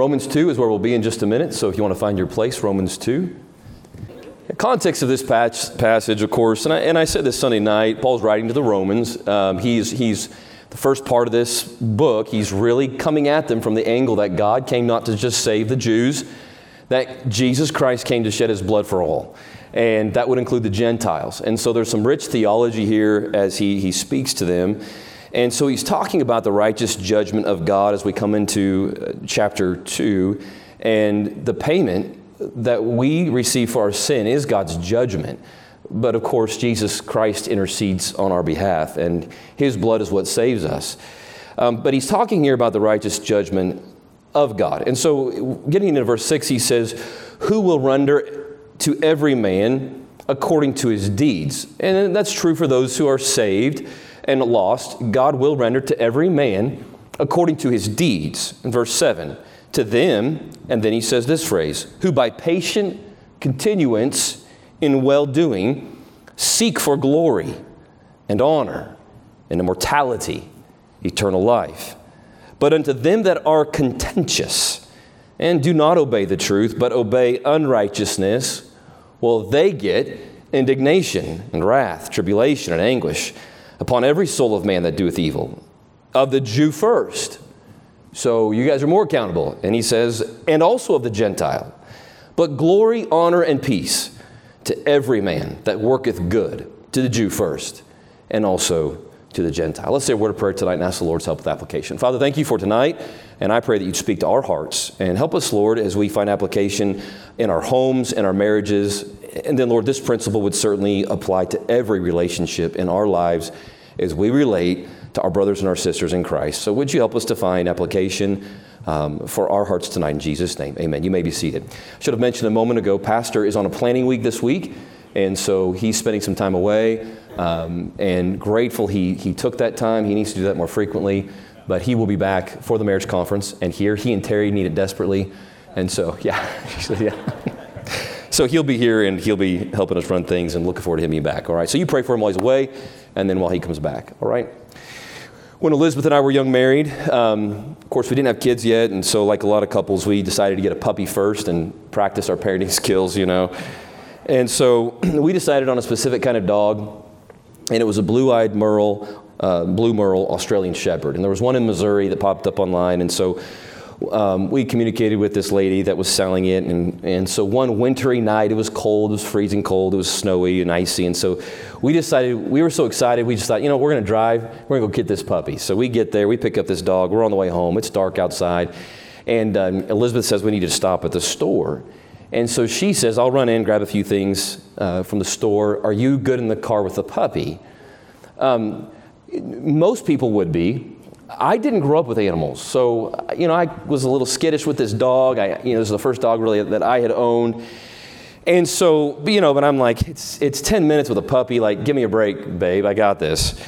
Romans 2 is where we'll be in just a minute, so if you want to find your place, Romans 2. The context of this passage, of course, and I, and I said this Sunday night, Paul's writing to the Romans. Um, he's, he's the first part of this book, he's really coming at them from the angle that God came not to just save the Jews, that Jesus Christ came to shed his blood for all. And that would include the Gentiles. And so there's some rich theology here as he, he speaks to them. And so he's talking about the righteous judgment of God as we come into uh, chapter 2. And the payment that we receive for our sin is God's judgment. But of course, Jesus Christ intercedes on our behalf, and his blood is what saves us. Um, but he's talking here about the righteous judgment of God. And so, getting into verse 6, he says, Who will render to every man according to his deeds? And that's true for those who are saved and lost. God will render to every man according to his deeds. In verse 7, to them, and then he says this phrase, who by patient continuance in well doing seek for glory and honor and immortality, eternal life. But unto them that are contentious and do not obey the truth, but obey unrighteousness, well, they get indignation and wrath, tribulation and anguish upon every soul of man that doeth evil, of the Jew first. So you guys are more accountable. And he says, and also of the Gentile. But glory, honor, and peace to every man that worketh good, to the Jew first, and also to the Gentile. Let's say a word of prayer tonight and ask the Lord's help with application. Father, thank you for tonight, and I pray that you'd speak to our hearts and help us, Lord, as we find application in our homes and our marriages. And then, Lord, this principle would certainly apply to every relationship in our lives as we relate to our brothers and our sisters in Christ. So, would you help us to find application? Um, for our hearts tonight in Jesus' name. Amen. You may be seated. I should have mentioned a moment ago, Pastor is on a planning week this week, and so he's spending some time away. Um, and grateful he, he took that time. He needs to do that more frequently, but he will be back for the marriage conference. And here, he and Terry need it desperately. And so, yeah, yeah. So he'll be here and he'll be helping us run things and looking forward to him being back. All right. So you pray for him while he's away, and then while he comes back. All right when Elizabeth and I were young married, um, of course, we didn't have kids yet, and so, like a lot of couples, we decided to get a puppy first and practice our parenting skills, you know. And so, we decided on a specific kind of dog, and it was a blue eyed Merle, uh, blue Merle Australian Shepherd. And there was one in Missouri that popped up online, and so um, we communicated with this lady that was selling it. And, and so one wintry night, it was cold, it was freezing cold, it was snowy and icy. And so we decided, we were so excited, we just thought, you know, we're going to drive, we're going to go get this puppy. So we get there, we pick up this dog, we're on the way home, it's dark outside. And um, Elizabeth says we need to stop at the store. And so she says, I'll run in, grab a few things uh, from the store. Are you good in the car with the puppy? Um, most people would be. I didn't grow up with animals, so you know I was a little skittish with this dog. I, you know, this is the first dog really that I had owned, and so you know, but I'm like, it's it's ten minutes with a puppy. Like, give me a break, babe. I got this.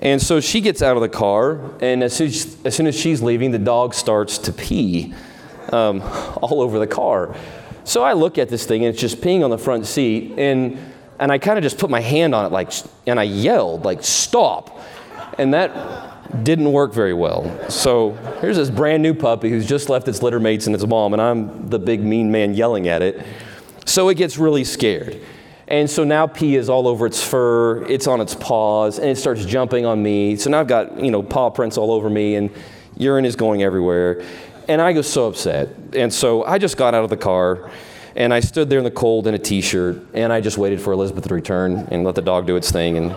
And so she gets out of the car, and as soon as, as, soon as she's leaving, the dog starts to pee um, all over the car. So I look at this thing, and it's just peeing on the front seat, and and I kind of just put my hand on it, like, and I yelled, like, stop, and that didn't work very well. So here's this brand new puppy who's just left its litter mates and its mom, and I'm the big mean man yelling at it. So it gets really scared. And so now pee is all over its fur, it's on its paws, and it starts jumping on me. So now I've got, you know, paw prints all over me, and urine is going everywhere. And I go so upset. And so I just got out of the car, and I stood there in the cold in a t shirt, and I just waited for Elizabeth to return and let the dog do its thing. And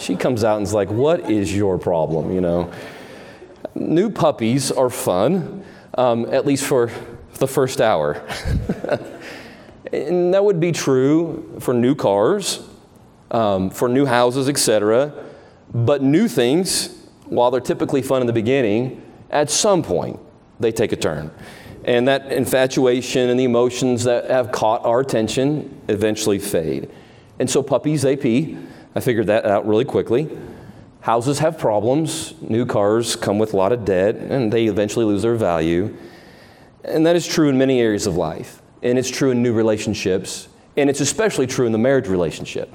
she comes out and is like, What is your problem? You know, new puppies are fun, um, at least for the first hour. and that would be true for new cars, um, for new houses, etc. But new things, while they're typically fun in the beginning, at some point they take a turn. And that infatuation and the emotions that have caught our attention eventually fade. And so puppies, they pee. I figured that out really quickly. Houses have problems. New cars come with a lot of debt, and they eventually lose their value. And that is true in many areas of life. And it's true in new relationships. And it's especially true in the marriage relationship,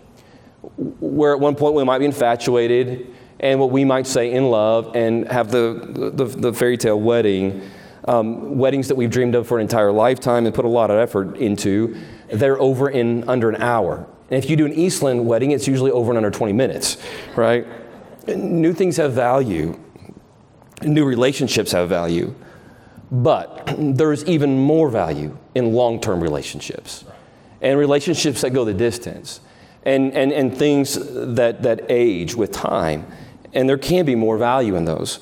where at one point we might be infatuated and what we might say in love and have the, the, the fairy tale wedding. um, weddings that we've dreamed of for an entire lifetime and put a lot of effort into, they're over in under an hour. And if you do an Eastland wedding, it's usually over in under 20 minutes, right? New things have value, new relationships have value, but there's even more value in long term relationships and relationships that go the distance and, and, and things that, that age with time. And there can be more value in those.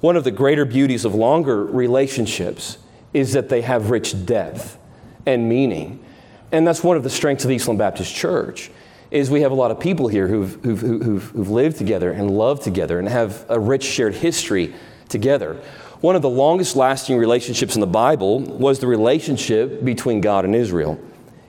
One of the greater beauties of longer relationships is that they have rich depth and meaning. And that's one of the strengths of the Eastland Baptist Church is we have a lot of people here who've, who've, who've, who've lived together and loved together and have a rich shared history together. One of the longest lasting relationships in the Bible was the relationship between God and Israel.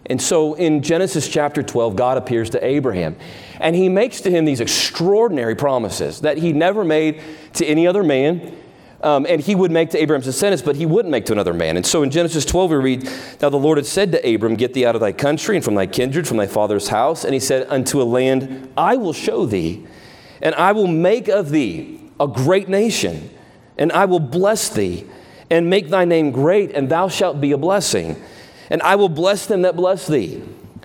And so in Genesis chapter 12, God appears to Abraham and he makes to him these extraordinary promises that he never made to any other man. Um, and he would make to Abraham's descendants, but he wouldn't make to another man. And so in Genesis 12, we read, Now the Lord had said to Abram, Get thee out of thy country and from thy kindred, from thy father's house. And he said, Unto a land I will show thee, and I will make of thee a great nation, and I will bless thee, and make thy name great, and thou shalt be a blessing. And I will bless them that bless thee,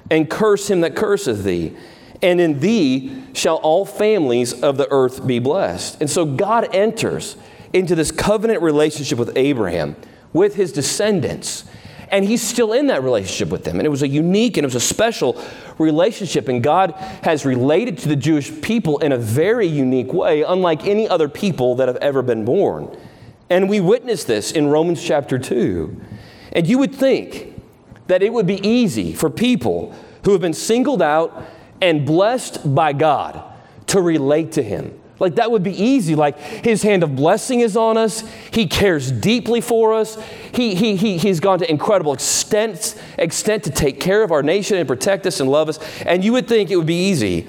and curse him that curseth thee. And in thee shall all families of the earth be blessed. And so God enters into this covenant relationship with Abraham, with his descendants. And he's still in that relationship with them. And it was a unique and it was a special relationship. And God has related to the Jewish people in a very unique way, unlike any other people that have ever been born. And we witness this in Romans chapter 2. And you would think that it would be easy for people who have been singled out and blessed by God to relate to Him. Like that would be easy. Like his hand of blessing is on us. He cares deeply for us. He, he, he, he's gone to incredible extent, extent to take care of our nation and protect us and love us. And you would think it would be easy.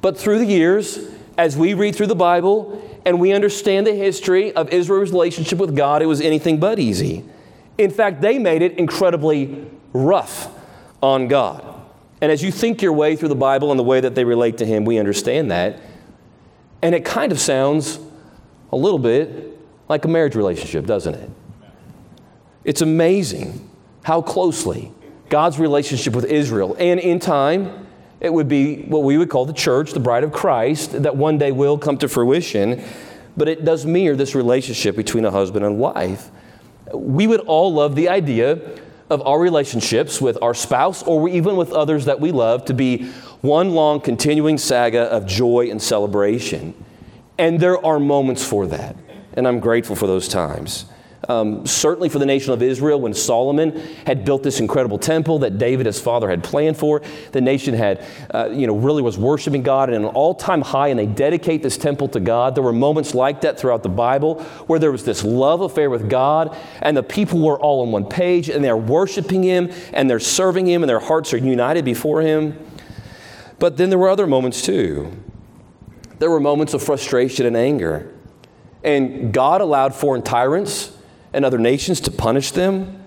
But through the years, as we read through the Bible and we understand the history of Israel's relationship with God, it was anything but easy. In fact, they made it incredibly rough on God. And as you think your way through the Bible and the way that they relate to Him, we understand that. And it kind of sounds a little bit like a marriage relationship, doesn't it? It's amazing how closely God's relationship with Israel, and in time, it would be what we would call the church, the bride of Christ, that one day will come to fruition, but it does mirror this relationship between a husband and wife. We would all love the idea of our relationships with our spouse or even with others that we love to be one long continuing saga of joy and celebration. And there are moments for that. And I'm grateful for those times. Um, certainly for the nation of Israel, when Solomon had built this incredible temple that David, his father, had planned for, the nation had, uh, you know, really was worshiping God at an all-time high, and they dedicate this temple to God. There were moments like that throughout the Bible where there was this love affair with God, and the people were all on one page, and they're worshiping Him, and they're serving Him, and their hearts are united before Him. But then there were other moments too. There were moments of frustration and anger. And God allowed foreign tyrants and other nations to punish them.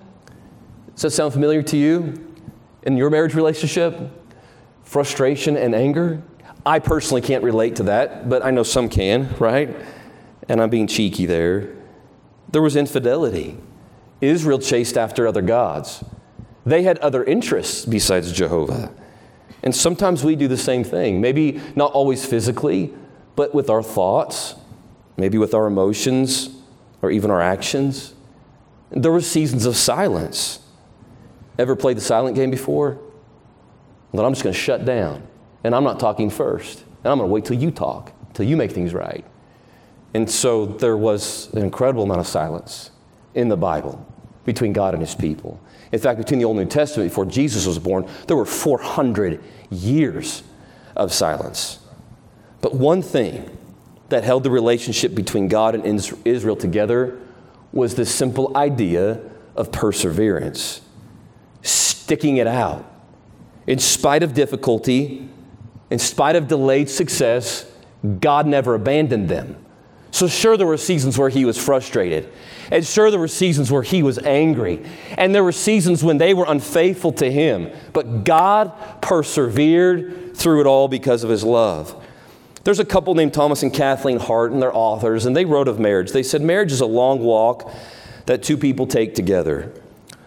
Does that sound familiar to you in your marriage relationship? Frustration and anger? I personally can't relate to that, but I know some can, right? And I'm being cheeky there. There was infidelity. Israel chased after other gods. They had other interests besides Jehovah. And sometimes we do the same thing. Maybe not always physically, but with our thoughts, maybe with our emotions, or even our actions. There were seasons of silence. Ever played the silent game before? That I'm just going to shut down, and I'm not talking first, and I'm going to wait till you talk, till you make things right. And so there was an incredible amount of silence in the Bible between God and his people. In fact, between the Old and New Testament, before Jesus was born, there were 400 years of silence. But one thing that held the relationship between God and Israel together was the simple idea of perseverance, sticking it out. In spite of difficulty, in spite of delayed success, God never abandoned them. So, sure, there were seasons where he was frustrated. And sure, there were seasons where he was angry. And there were seasons when they were unfaithful to him. But God persevered through it all because of his love. There's a couple named Thomas and Kathleen Hart, and they're authors, and they wrote of marriage. They said, Marriage is a long walk that two people take together.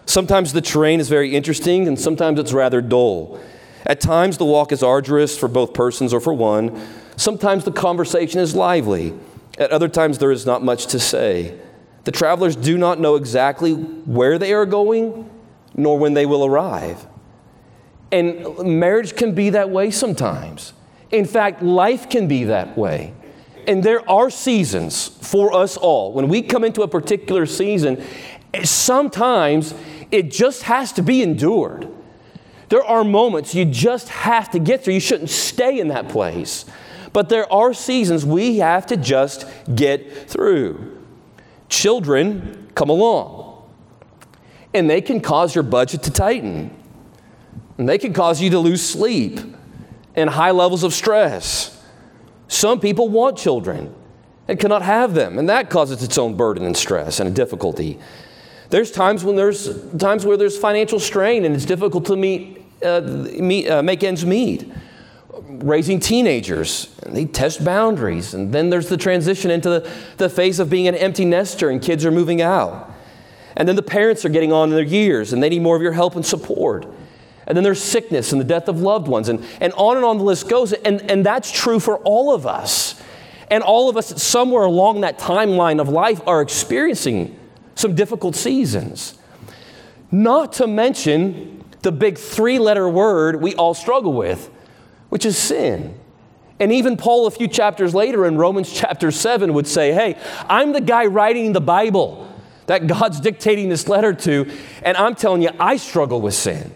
Sometimes the terrain is very interesting, and sometimes it's rather dull. At times, the walk is arduous for both persons or for one. Sometimes the conversation is lively. At other times, there is not much to say. The travelers do not know exactly where they are going, nor when they will arrive. And marriage can be that way sometimes. In fact, life can be that way. And there are seasons for us all. When we come into a particular season, sometimes it just has to be endured. There are moments you just have to get through. You shouldn't stay in that place. But there are seasons we have to just get through. Children come along, and they can cause your budget to tighten, and they can cause you to lose sleep and high levels of stress. Some people want children and cannot have them, and that causes its own burden and stress and difficulty. There's times when there's times where there's financial strain and it's difficult to meet, uh, meet uh, make ends meet. Raising teenagers, they test boundaries, and then there's the transition into the, the phase of being an empty nester and kids are moving out. And then the parents are getting on in their years and they need more of your help and support. And then there's sickness and the death of loved ones, and, and on and on the list goes. And, and that's true for all of us. And all of us, somewhere along that timeline of life, are experiencing some difficult seasons. Not to mention the big three letter word we all struggle with, which is sin. And even Paul, a few chapters later in Romans chapter 7, would say, Hey, I'm the guy writing the Bible that God's dictating this letter to, and I'm telling you, I struggle with sin.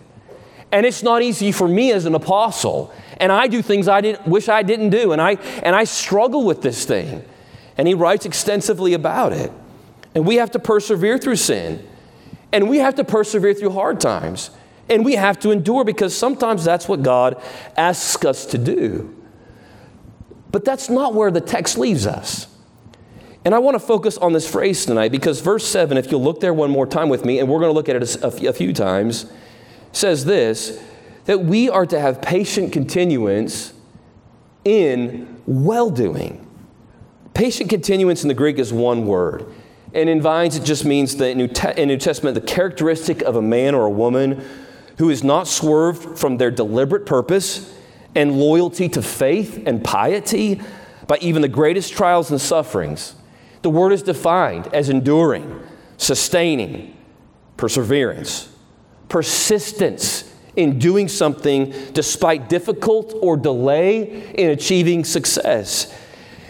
And it's not easy for me as an apostle. And I do things I didn't, wish I didn't do. And I, and I struggle with this thing. And he writes extensively about it. And we have to persevere through sin. And we have to persevere through hard times. And we have to endure because sometimes that's what God asks us to do. But that's not where the text leaves us. And I want to focus on this phrase tonight because verse 7, if you'll look there one more time with me, and we're going to look at it a few times says this that we are to have patient continuance in well doing. Patient continuance in the Greek is one word. And in Vines, it just means that in New, New Testament, the characteristic of a man or a woman who is not swerved from their deliberate purpose and loyalty to faith and piety by even the greatest trials and sufferings. The word is defined as enduring, sustaining, perseverance persistence in doing something despite difficult or delay in achieving success.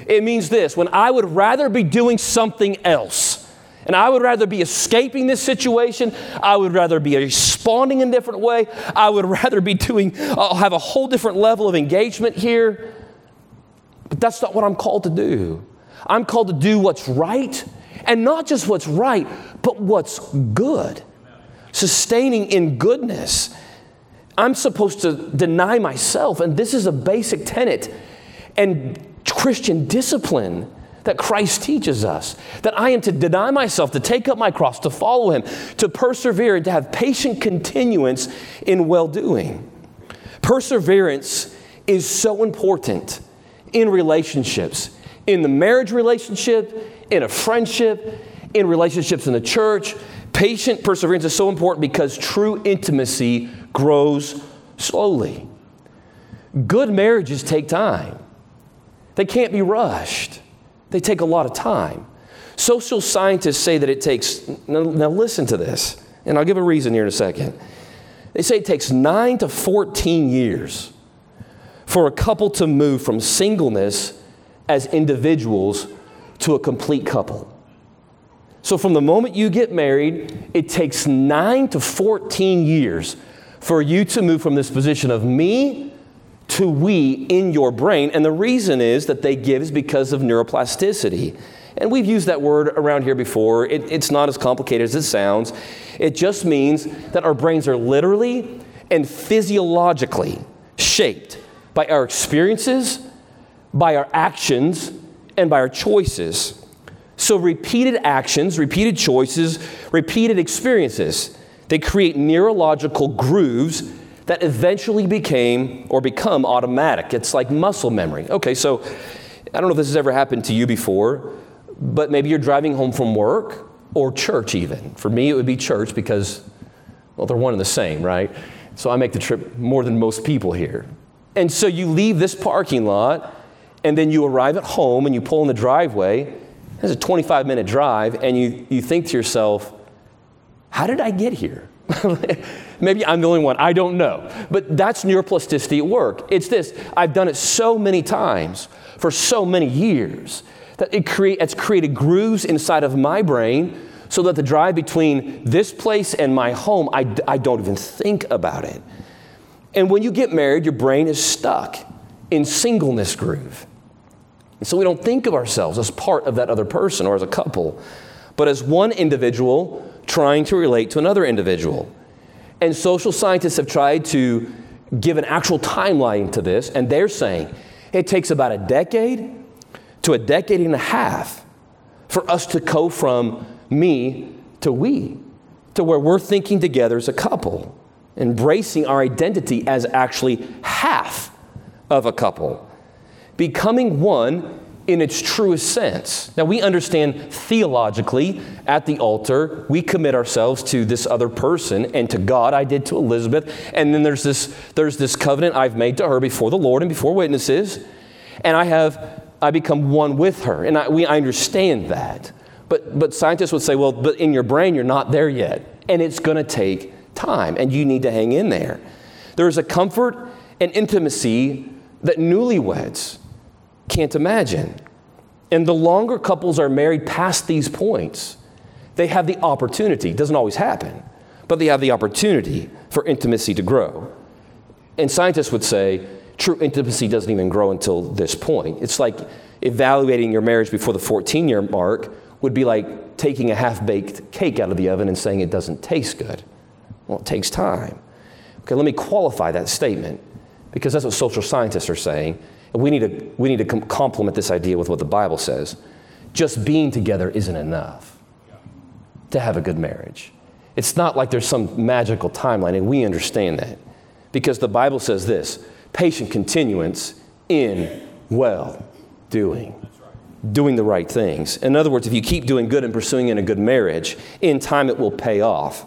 It means this when I would rather be doing something else, and I would rather be escaping this situation. I would rather be responding in a different way. I would rather be doing, I'll have a whole different level of engagement here. But that's not what I'm called to do. I'm called to do what's right, and not just what's right, but what's good sustaining in goodness. I'm supposed to deny myself, and this is a basic tenet and Christian discipline that Christ teaches us that I am to deny myself, to take up my cross, to follow Him, to persevere, and to have patient continuance in well doing. Perseverance is so important in relationships, in the marriage relationship, in a friendship, in relationships in the church, Patient perseverance is so important because true intimacy grows slowly. Good marriages take time, they can't be rushed, they take a lot of time. Social scientists say that it takes, now, now listen to this, and I'll give a reason here in a second. They say it takes 9 to 14 years for a couple to move from singleness as individuals to a complete couple. So, from the moment you get married, it takes 9 to 14 years for you to move from this position of me to we in your brain. And the reason is that they give is because of neuroplasticity. And we've used that word around here before. It, it's not as complicated as it sounds. It just means that our brains are literally and physiologically shaped by our experiences, by our actions, and by our choices. So, repeated actions, repeated choices, repeated experiences, they create neurological grooves that eventually became or become automatic. It's like muscle memory. Okay, so I don't know if this has ever happened to you before, but maybe you're driving home from work or church, even. For me, it would be church because, well, they're one and the same, right? So I make the trip more than most people here. And so you leave this parking lot, and then you arrive at home and you pull in the driveway. It's a 25 minute drive, and you, you think to yourself, how did I get here? Maybe I'm the only one, I don't know. But that's neuroplasticity at work. It's this I've done it so many times for so many years that it create, it's created grooves inside of my brain so that the drive between this place and my home, I, I don't even think about it. And when you get married, your brain is stuck in singleness groove. And so we don't think of ourselves as part of that other person or as a couple, but as one individual trying to relate to another individual. And social scientists have tried to give an actual timeline to this, and they're saying it takes about a decade to a decade and a half for us to go from me to we, to where we're thinking together as a couple, embracing our identity as actually half of a couple, becoming one in its truest sense. Now, we understand theologically at the altar, we commit ourselves to this other person and to God. I did to Elizabeth. And then there's this, there's this covenant I've made to her before the Lord and before witnesses. And I have, I become one with her. And I, we, I understand that. But, but scientists would say, well, but in your brain, you're not there yet. And it's going to take time, and you need to hang in there. There is a comfort and intimacy that newlyweds can't imagine. And the longer couples are married past these points, they have the opportunity, it doesn't always happen, but they have the opportunity for intimacy to grow. And scientists would say true intimacy doesn't even grow until this point. It's like evaluating your marriage before the 14 year mark would be like taking a half baked cake out of the oven and saying it doesn't taste good. Well, it takes time. Okay, let me qualify that statement because that's what social scientists are saying. We need to, we need to com- complement this idea with what the Bible says. Just being together isn't enough to have a good marriage. It's not like there's some magical timeline, and we understand that. Because the Bible says this patient continuance in well doing. Doing the right things. In other words, if you keep doing good and pursuing in a good marriage, in time it will pay off.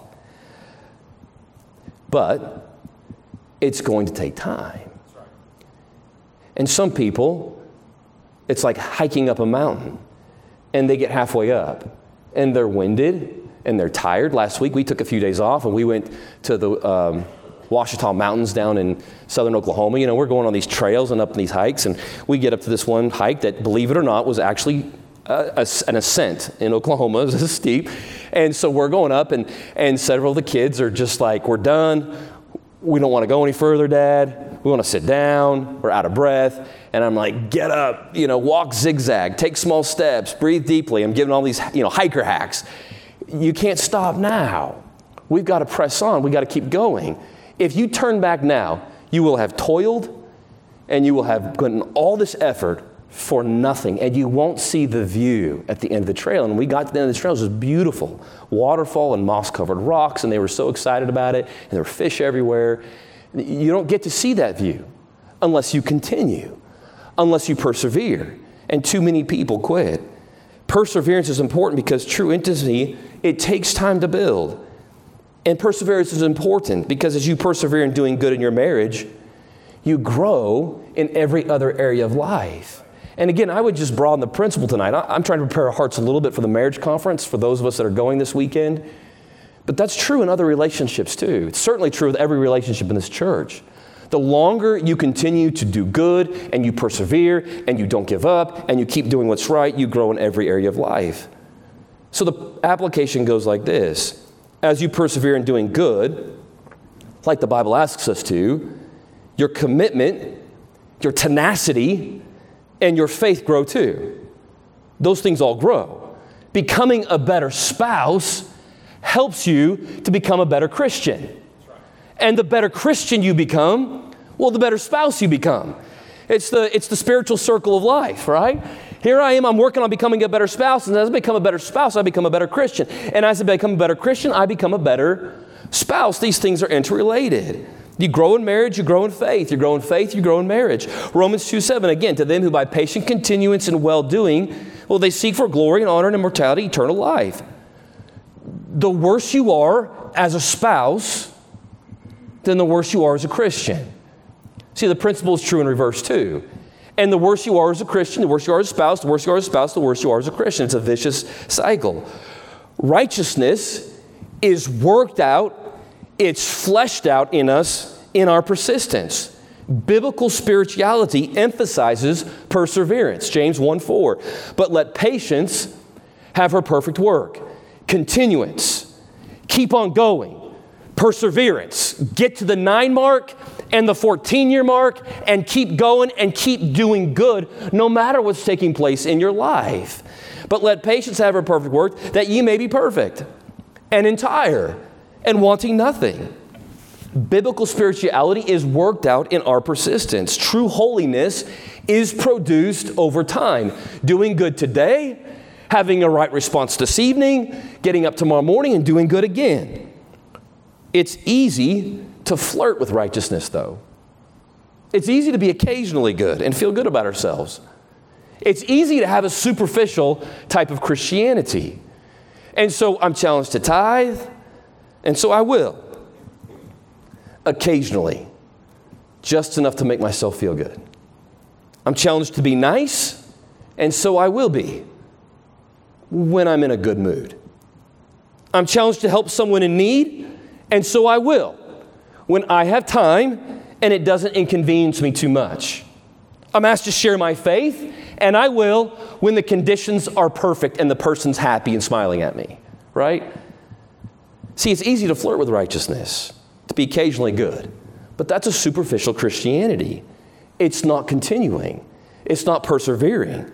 But it's going to take time. And some people, it's like hiking up a mountain, and they get halfway up, and they're winded and they're tired. Last week we took a few days off and we went to the um, Ouachita Mountains down in southern Oklahoma. You know, we're going on these trails and up these hikes, and we get up to this one hike that, believe it or not, was actually a, a, an ascent in Oklahoma. It was steep. And so we're going up, and, and several of the kids are just like, We're done. We don't want to go any further, Dad. We want to sit down. We're out of breath. And I'm like, Get up, you know, walk zigzag, take small steps, breathe deeply. I'm giving all these, you know, hiker hacks. You can't stop now. We've got to press on. We've got to keep going. If you turn back now, you will have toiled and you will have in all this effort for nothing, and you won't see the view at the end of the trail. And we got to the end of the trail, it was beautiful waterfall and moss covered rocks, and they were so excited about it, and there were fish everywhere. You don't get to see that view unless you continue, unless you persevere. And too many people quit. Perseverance is important because true intimacy, it takes time to build. And perseverance is important because as you persevere in doing good in your marriage, you grow in every other area of life. And again, I would just broaden the principle tonight. I'm trying to prepare our hearts a little bit for the marriage conference for those of us that are going this weekend. But that's true in other relationships too. It's certainly true with every relationship in this church. The longer you continue to do good and you persevere and you don't give up and you keep doing what's right, you grow in every area of life. So the application goes like this As you persevere in doing good, like the Bible asks us to, your commitment, your tenacity, and your faith grow too. Those things all grow. Becoming a better spouse helps you to become a better Christian. And the better Christian you become, well, the better spouse you become. It's the, it's the spiritual circle of life, right? Here I am, I'm working on becoming a better spouse, and as I become a better spouse, I become a better Christian. And as I become a better Christian, I become a better spouse. These things are interrelated. You grow in marriage, you grow in faith. You grow in faith, you grow in marriage. Romans 2 7, again, to them who by patient continuance and well doing, well, they seek for glory and honor and immortality, eternal life. The worse you are as a spouse, then the worse you are as a Christian. See, the principle is true in reverse too. And the worse you are as a Christian, the worse you are as a spouse, the worse you are as a spouse, the worse you are as a Christian. It's a vicious cycle. Righteousness is worked out, it's fleshed out in us in our persistence. Biblical spirituality emphasizes perseverance. James 1 4. But let patience have her perfect work, continuance, keep on going, perseverance. Get to the nine mark and the 14 year mark and keep going and keep doing good no matter what's taking place in your life. But let patience have her perfect work that ye may be perfect and entire and wanting nothing. Biblical spirituality is worked out in our persistence. True holiness is produced over time. Doing good today, having a right response this evening, getting up tomorrow morning, and doing good again. It's easy to flirt with righteousness, though. It's easy to be occasionally good and feel good about ourselves. It's easy to have a superficial type of Christianity. And so I'm challenged to tithe, and so I will occasionally, just enough to make myself feel good. I'm challenged to be nice, and so I will be when I'm in a good mood. I'm challenged to help someone in need, and so I will when I have time and it doesn't inconvenience me too much. I'm asked to share my faith, and I will when the conditions are perfect and the person's happy and smiling at me, right? See, it's easy to flirt with righteousness to be occasionally good. But that's a superficial Christianity. It's not continuing, it's not persevering.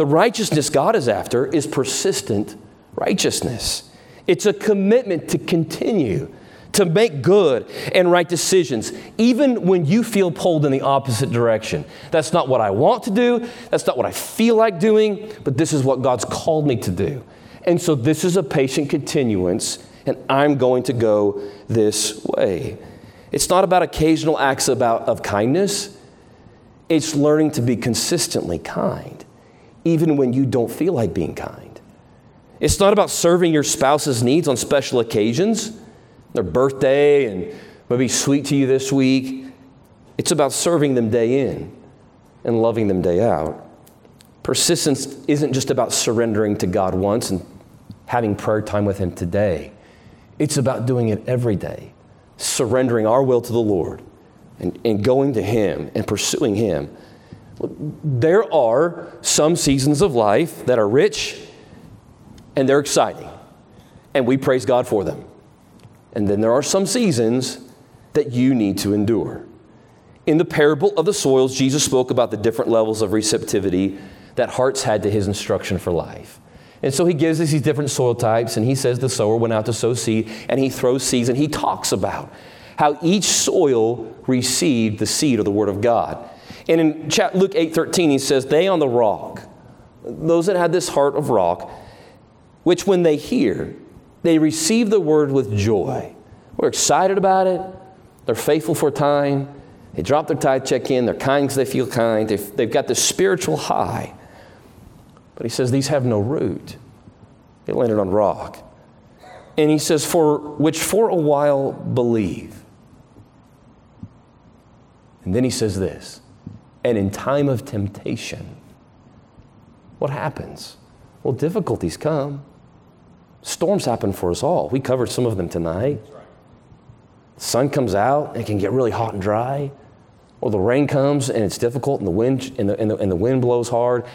The righteousness God is after is persistent righteousness. It's a commitment to continue, to make good and right decisions, even when you feel pulled in the opposite direction. That's not what I want to do, that's not what I feel like doing, but this is what God's called me to do. And so this is a patient continuance and I'm going to go this way. It's not about occasional acts about, of kindness, it's learning to be consistently kind, even when you don't feel like being kind. It's not about serving your spouse's needs on special occasions, their birthday and maybe sweet to you this week. It's about serving them day in and loving them day out. Persistence isn't just about surrendering to God once and having prayer time with Him today. It's about doing it every day, surrendering our will to the Lord and, and going to Him and pursuing Him. There are some seasons of life that are rich and they're exciting, and we praise God for them. And then there are some seasons that you need to endure. In the parable of the soils, Jesus spoke about the different levels of receptivity that hearts had to his instruction for life. And so he gives us these different soil types, and he says the sower went out to sow seed, and he throws seeds, and he talks about how each soil received the seed of the Word of God. And in Luke 8 13, he says, They on the rock, those that had this heart of rock, which when they hear, they receive the word with joy. We're excited about it. They're faithful for time. They drop their tithe check in. They're kind because they feel kind. They've, they've got this spiritual high. But he says these have no root. They landed on rock. And he says, for which for a while believe. And then he says this, and in time of temptation, what happens? Well, difficulties come. Storms happen for us all. We covered some of them tonight. The sun comes out, and it can get really hot and dry. Or the rain comes and it's difficult, and the wind, and the, and the, and the wind blows hard,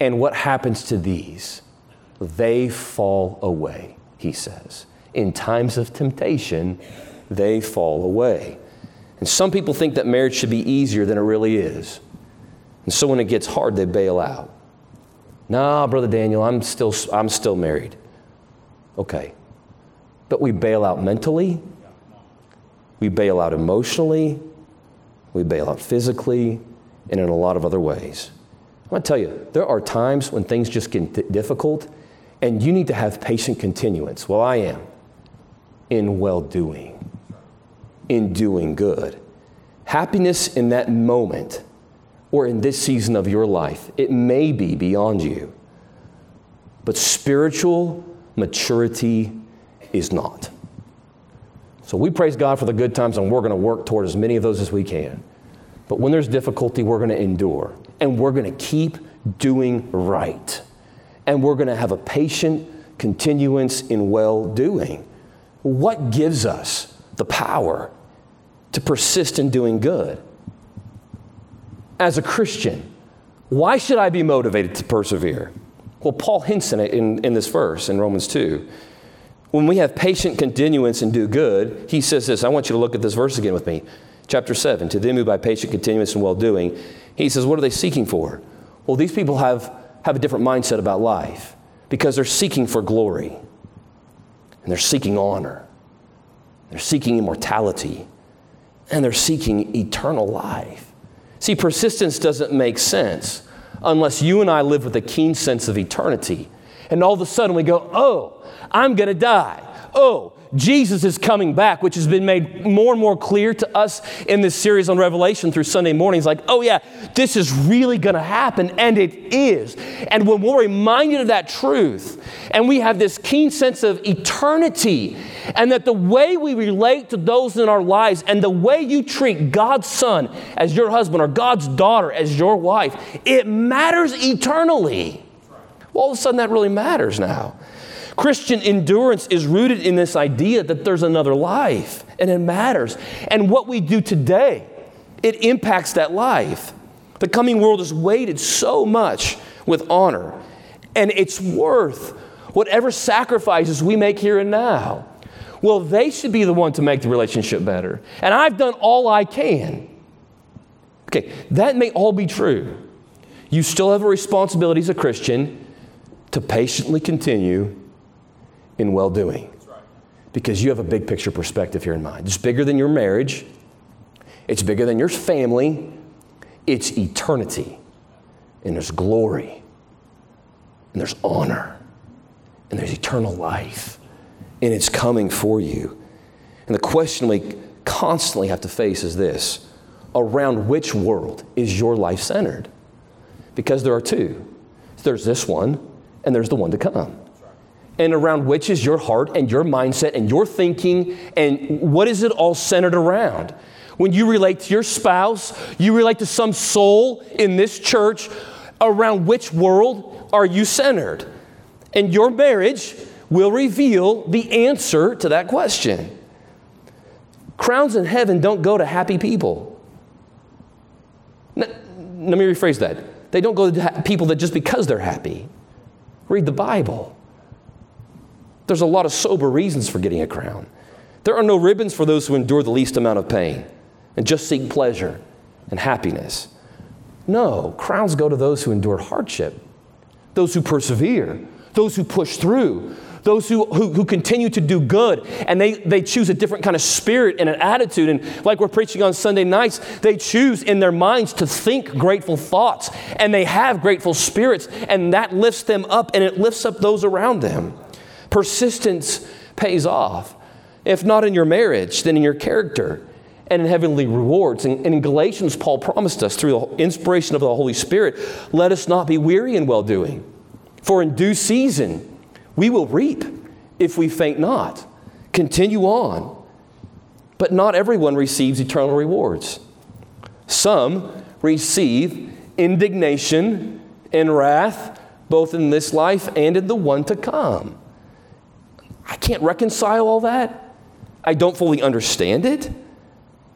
and what happens to these? They fall away, he says. In times of temptation, they fall away. And some people think that marriage should be easier than it really is. And so when it gets hard, they bail out. Nah, Brother Daniel, I'm still, I'm still married. Okay. But we bail out mentally, we bail out emotionally, we bail out physically, and in a lot of other ways. I want to tell you, there are times when things just get difficult, and you need to have patient continuance. Well, I am in well doing, in doing good. Happiness in that moment or in this season of your life, it may be beyond you. But spiritual maturity is not. So we praise God for the good times, and we're going to work toward as many of those as we can. But when there's difficulty, we're going to endure, and we're going to keep doing right. And we're going to have a patient continuance in well doing. What gives us the power to persist in doing good? As a Christian, why should I be motivated to persevere? Well, Paul hints in it in, in this verse in Romans 2. When we have patient continuance and do good, he says this. I want you to look at this verse again with me. Chapter 7. To them who by patient continuance and well doing, he says, What are they seeking for? Well, these people have, have a different mindset about life because they're seeking for glory and they're seeking honor. They're seeking immortality and they're seeking eternal life. See, persistence doesn't make sense unless you and I live with a keen sense of eternity. And all of a sudden we go, oh, I'm going to die. Oh, Jesus is coming back, which has been made more and more clear to us in this series on Revelation through Sunday mornings. Like, oh, yeah, this is really going to happen, and it is. And when we're reminded of that truth, and we have this keen sense of eternity, and that the way we relate to those in our lives, and the way you treat God's son as your husband, or God's daughter as your wife, it matters eternally. Well, all of a sudden, that really matters now. Christian endurance is rooted in this idea that there's another life and it matters. And what we do today, it impacts that life. The coming world is weighted so much with honor, and it's worth whatever sacrifices we make here and now. Well, they should be the one to make the relationship better. And I've done all I can. Okay, that may all be true. You still have a responsibility as a Christian to patiently continue in well doing. Because you have a big picture perspective here in mind. It's bigger than your marriage, it's bigger than your family, it's eternity. And there's glory, and there's honor, and there's eternal life, and it's coming for you. And the question we constantly have to face is this around which world is your life centered? Because there are two there's this one, and there's the one to come and around which is your heart and your mindset and your thinking and what is it all centered around? When you relate to your spouse, you relate to some soul in this church, around which world are you centered? And your marriage will reveal the answer to that question. Crowns in heaven don't go to happy people. let me rephrase that. They don't go to people that just because they're happy. Read the Bible. There's a lot of sober reasons for getting a crown. There are no ribbons for those who endure the least amount of pain and just seek pleasure and happiness. No, crowns go to those who endure hardship, those who persevere, those who push through, those who, who, who, continue to do good and they, they choose a different kind of spirit and an attitude. And like we're preaching on Sunday nights, they choose in their minds to think grateful thoughts and they have grateful spirits, and that lifts them up and it lifts up those around them. Persistence pays off. If not in your marriage, then in your character and in heavenly rewards. And, in Galatians, Paul promised us through the inspiration of the Holy Spirit let us not be weary in well doing, for in due season we will reap if we faint not. Continue on. But not everyone receives eternal rewards. Some receive indignation and wrath, both in this life and in the one to come. I can't reconcile all that. I don't fully understand it,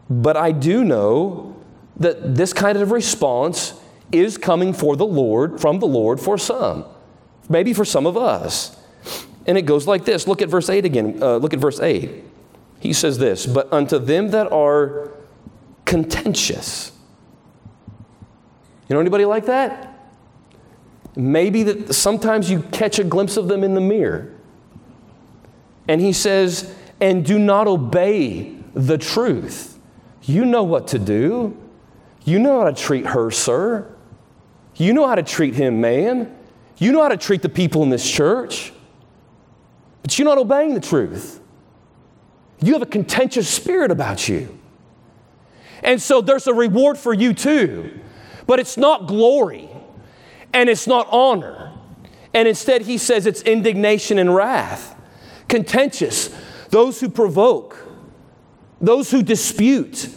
but I do know that this kind of response is coming for the Lord, from the Lord for some, maybe for some of us. And it goes like this. Look at verse 8 again. Uh, look at verse 8. He says this, but unto them that are contentious. You know anybody like that? Maybe that sometimes you catch a glimpse of them in the mirror. And he says, and do not obey the truth. You know what to do. You know how to treat her, sir. You know how to treat him, man. You know how to treat the people in this church. But you're not obeying the truth. You have a contentious spirit about you. And so there's a reward for you too. But it's not glory and it's not honor. And instead, he says it's indignation and wrath. Contentious, those who provoke, those who dispute,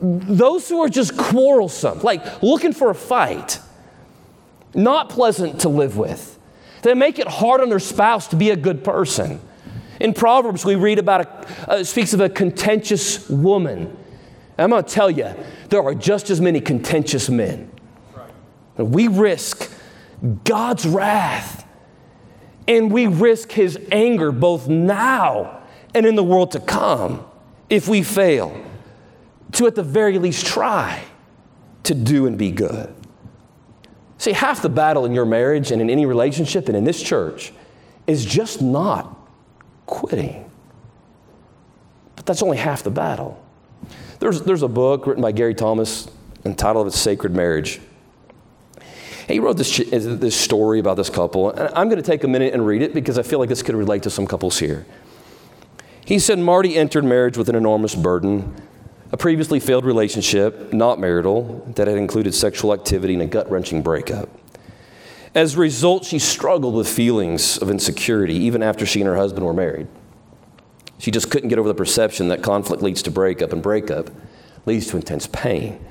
those who are just quarrelsome, like looking for a fight, not pleasant to live with. They make it hard on their spouse to be a good person. In Proverbs, we read about a, uh, speaks of a contentious woman. I'm going to tell you, there are just as many contentious men. Right. We risk God's wrath, and we risk His anger both now and in the world to come if we fail to, at the very least, try to do and be good. See, half the battle in your marriage and in any relationship and in this church is just not quitting. But that's only half the battle. There's, there's a book written by Gary Thomas entitled It's Sacred Marriage. He wrote this, this story about this couple, and I'm going to take a minute and read it because I feel like this could relate to some couples here. He said Marty entered marriage with an enormous burden a previously failed relationship, not marital, that had included sexual activity and a gut wrenching breakup. As a result, she struggled with feelings of insecurity even after she and her husband were married. She just couldn't get over the perception that conflict leads to breakup, and breakup leads to intense pain.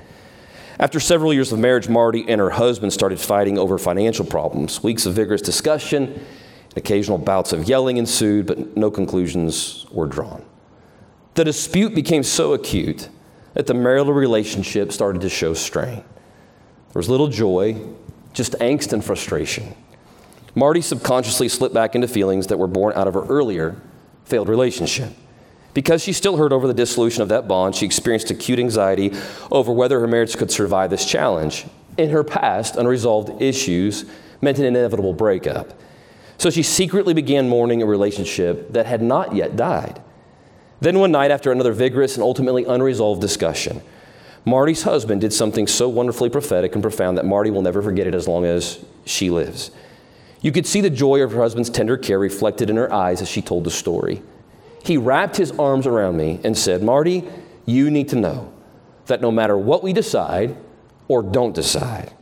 After several years of marriage, Marty and her husband started fighting over financial problems. Weeks of vigorous discussion, and occasional bouts of yelling ensued, but no conclusions were drawn. The dispute became so acute that the marital relationship started to show strain. There was little joy, just angst and frustration. Marty subconsciously slipped back into feelings that were born out of her earlier failed relationship. Because she still heard over the dissolution of that bond, she experienced acute anxiety over whether her marriage could survive this challenge. In her past, unresolved issues meant an inevitable breakup. So she secretly began mourning a relationship that had not yet died. Then one night, after another vigorous and ultimately unresolved discussion, Marty's husband did something so wonderfully prophetic and profound that Marty will never forget it as long as she lives. You could see the joy of her husband's tender care reflected in her eyes as she told the story. He wrapped his arms around me and said, Marty, you need to know that no matter what we decide or don't decide,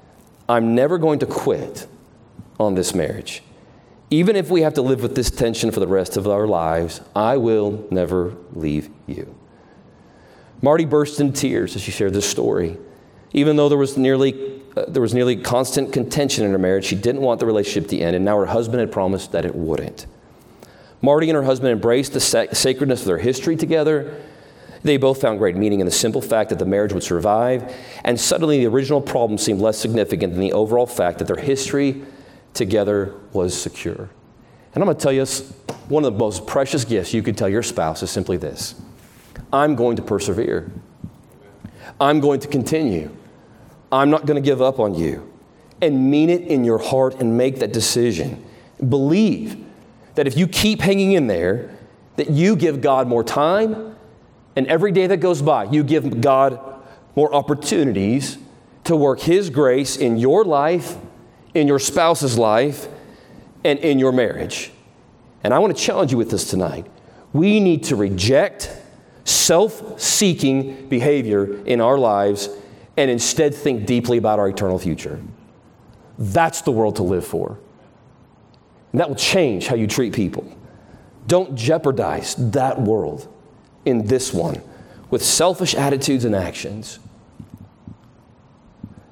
I'm never going to quit on this marriage. Even if we have to live with this tension for the rest of our lives, I will never leave you. Marty burst into tears as she shared this story. Even though there was nearly uh, there was nearly constant contention in her marriage, she didn't want the relationship to end, and now her husband had promised that it wouldn't. Marty and her husband embraced the sac- sacredness of their history together. They both found great meaning in the simple fact that the marriage would survive, and suddenly the original problem seemed less significant than the overall fact that their history together was secure. And I'm going to tell you, one of the most precious gifts you can tell your spouse is simply this I'm going to persevere. I'm going to continue. I'm not going to give up on you. And mean it in your heart and make that decision. Believe that if you keep hanging in there, that you give God more time, and every day that goes by, you give God more opportunities to work His grace in your life in your spouse's life and in your marriage. And I want to challenge you with this tonight. We need to reject self seeking behavior in our lives and instead think deeply about our eternal future. That's the world to live for. And that will change how you treat people. Don't jeopardize that world in this one with selfish attitudes and actions.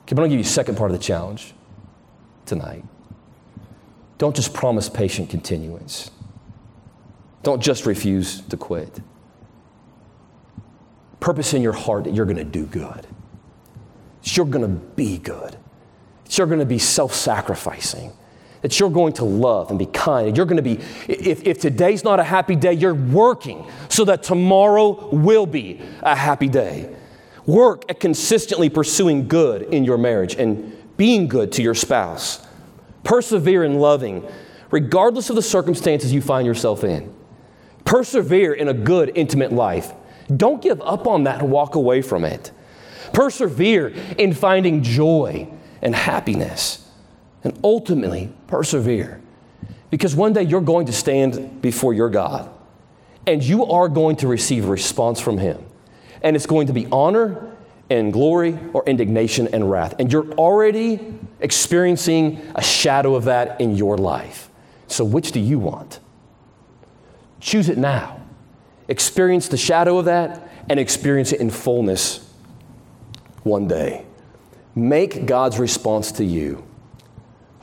Okay, I'm going to give you a second part of the challenge tonight. Don't just promise patient continuance. Don't just refuse to quit. Purpose in your heart that you're going to do good. You're going to be good. You're going to be self sacrificing. That you're going to love and be kind. You're going to be, if, if today's not a happy day, you're working so that tomorrow will be a happy day. Work at consistently pursuing good in your marriage and being good to your spouse. Persevere in loving, regardless of the circumstances you find yourself in. Persevere in a good, intimate life. Don't give up on that and walk away from it. Persevere in finding joy and happiness. And ultimately, persevere. Because one day you're going to stand before your God and you are going to receive a response from Him. And it's going to be honor and glory or indignation and wrath. And you're already experiencing a shadow of that in your life. So, which do you want? Choose it now. Experience the shadow of that and experience it in fullness one day. Make God's response to you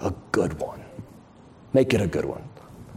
a good one. Make it a good one.